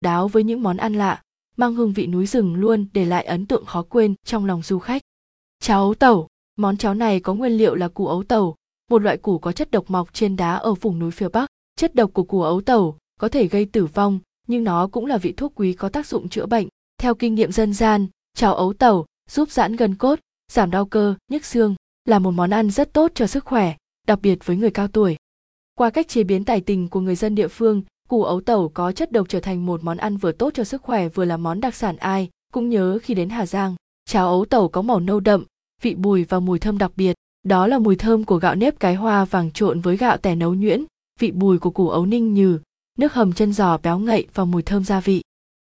đáo với những món ăn lạ, mang hương vị núi rừng luôn để lại ấn tượng khó quên trong lòng du khách. Cháo ấu tẩu, món cháo này có nguyên liệu là củ ấu tẩu, một loại củ có chất độc mọc trên đá ở vùng núi phía bắc. Chất độc của củ ấu tẩu có thể gây tử vong, nhưng nó cũng là vị thuốc quý có tác dụng chữa bệnh. Theo kinh nghiệm dân gian, cháo ấu tẩu giúp giãn gân cốt, giảm đau cơ, nhức xương, là một món ăn rất tốt cho sức khỏe, đặc biệt với người cao tuổi. Qua cách chế biến tài tình của người dân địa phương củ ấu tẩu có chất độc trở thành một món ăn vừa tốt cho sức khỏe, vừa là món đặc sản ai cũng nhớ khi đến hà giang. Cháo ấu tẩu có màu nâu đậm, vị bùi và mùi thơm đặc biệt. Đó là mùi thơm của gạo nếp cái hoa vàng trộn với gạo tẻ nấu nhuyễn. Vị bùi của củ ấu ninh nhừ, nước hầm chân giò béo ngậy và mùi thơm gia vị.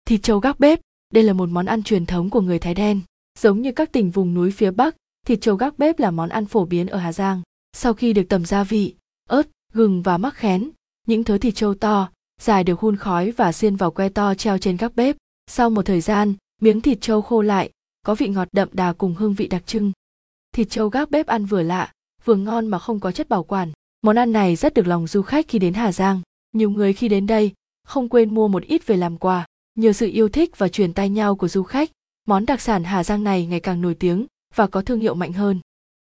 Thịt trâu gác bếp, đây là một món ăn truyền thống của người thái đen. Giống như các tỉnh vùng núi phía bắc, thịt trâu gác bếp là món ăn phổ biến ở hà giang. Sau khi được tẩm gia vị, ớt, gừng và mắc khén, những thớ thịt trâu to dài được hun khói và xiên vào que to treo trên gác bếp. Sau một thời gian, miếng thịt trâu khô lại, có vị ngọt đậm đà cùng hương vị đặc trưng. Thịt trâu gác bếp ăn vừa lạ, vừa ngon mà không có chất bảo quản. Món ăn này rất được lòng du khách khi đến hà giang. Nhiều người khi đến đây, không quên mua một ít về làm quà. Nhờ sự yêu thích và truyền tay nhau của du khách, món đặc sản hà giang này ngày càng nổi tiếng và có thương hiệu mạnh hơn.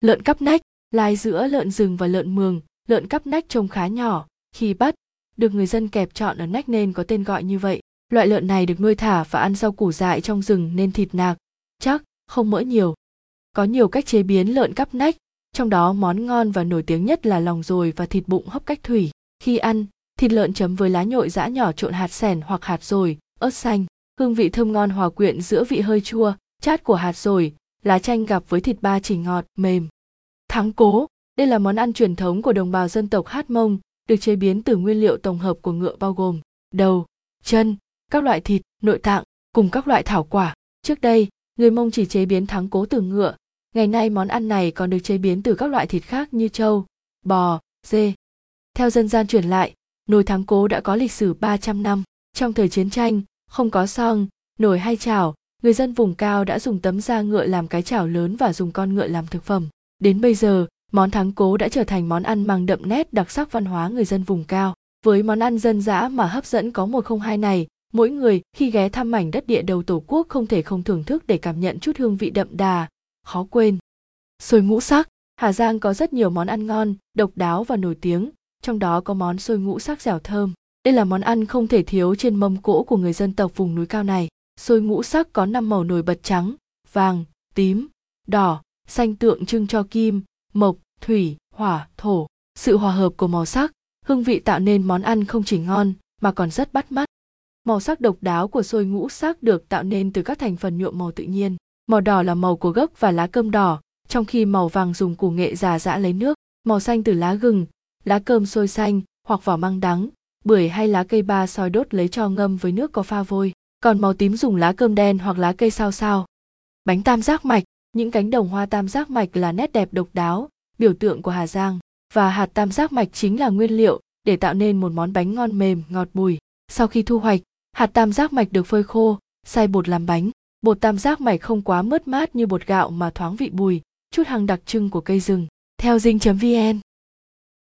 Lợn cắp nách, lai giữa lợn rừng và lợn mường, lợn cắp nách trông khá nhỏ, khi bắt được người dân kẹp chọn ở nách nên có tên gọi như vậy. Loại lợn này được nuôi thả và ăn rau củ dại trong rừng nên thịt nạc, chắc không mỡ nhiều. Có nhiều cách chế biến lợn cắp nách, trong đó món ngon và nổi tiếng nhất là lòng dồi và thịt bụng hấp cách thủy. Khi ăn, thịt lợn chấm với lá nhội giã nhỏ trộn hạt sẻn hoặc hạt dồi, ớt xanh. Hương vị thơm ngon hòa quyện giữa vị hơi chua, chát của hạt dồi, lá chanh gặp với thịt ba chỉ ngọt, mềm, thắng cố. Đây là món ăn truyền thống của đồng bào dân tộc hát mông được chế biến từ nguyên liệu tổng hợp của ngựa bao gồm đầu, chân, các loại thịt, nội tạng, cùng các loại thảo quả. Trước đây, người mông chỉ chế biến thắng cố từ ngựa. Ngày nay món ăn này còn được chế biến từ các loại thịt khác như trâu, bò, dê. Theo dân gian truyền lại, nồi thắng cố đã có lịch sử 300 năm. Trong thời chiến tranh, không có xong nồi hay chảo, người dân vùng cao đã dùng tấm da ngựa làm cái chảo lớn và dùng con ngựa làm thực phẩm. Đến bây giờ món thắng cố đã trở thành món ăn mang đậm nét đặc sắc văn hóa người dân vùng cao. Với món ăn dân dã mà hấp dẫn có 102 này, mỗi người khi ghé thăm mảnh đất địa đầu tổ quốc không thể không thưởng thức để cảm nhận chút hương vị đậm đà, khó quên. Xôi ngũ sắc. Hà giang có rất nhiều món ăn ngon, độc đáo và nổi tiếng, trong đó có món xôi ngũ sắc dẻo thơm. Đây là món ăn không thể thiếu trên mâm cỗ của người dân tộc vùng núi cao này. Xôi ngũ sắc có năm màu nổi bật trắng, vàng, tím, đỏ, xanh tượng trưng cho kim mộc, thủy, hỏa, thổ. Sự hòa hợp của màu sắc, hương vị tạo nên món ăn không chỉ ngon, mà còn rất bắt mắt. Màu sắc độc đáo của xôi ngũ sắc được tạo nên từ các thành phần nhuộm màu tự nhiên. Màu đỏ là màu của gốc và lá cơm đỏ, trong khi màu vàng dùng củ nghệ già giã lấy nước. Màu xanh từ lá gừng, lá cơm sôi xanh, hoặc vỏ măng đắng, bưởi hay lá cây ba soi đốt lấy cho ngâm với nước có pha vôi. Còn màu tím dùng lá cơm đen hoặc lá cây sao sao. Bánh tam giác mạch những cánh đồng hoa tam giác mạch là nét đẹp độc đáo, biểu tượng của hà giang, và hạt tam giác mạch chính là nguyên liệu để tạo nên một món bánh ngon mềm, ngọt bùi. Sau khi thu hoạch, hạt tam giác mạch được phơi khô, xay bột làm bánh. Bột tam giác mạch không quá mướt mát như bột gạo mà thoáng vị bùi, chút hăng đặc trưng của cây rừng. Theo dinh vn.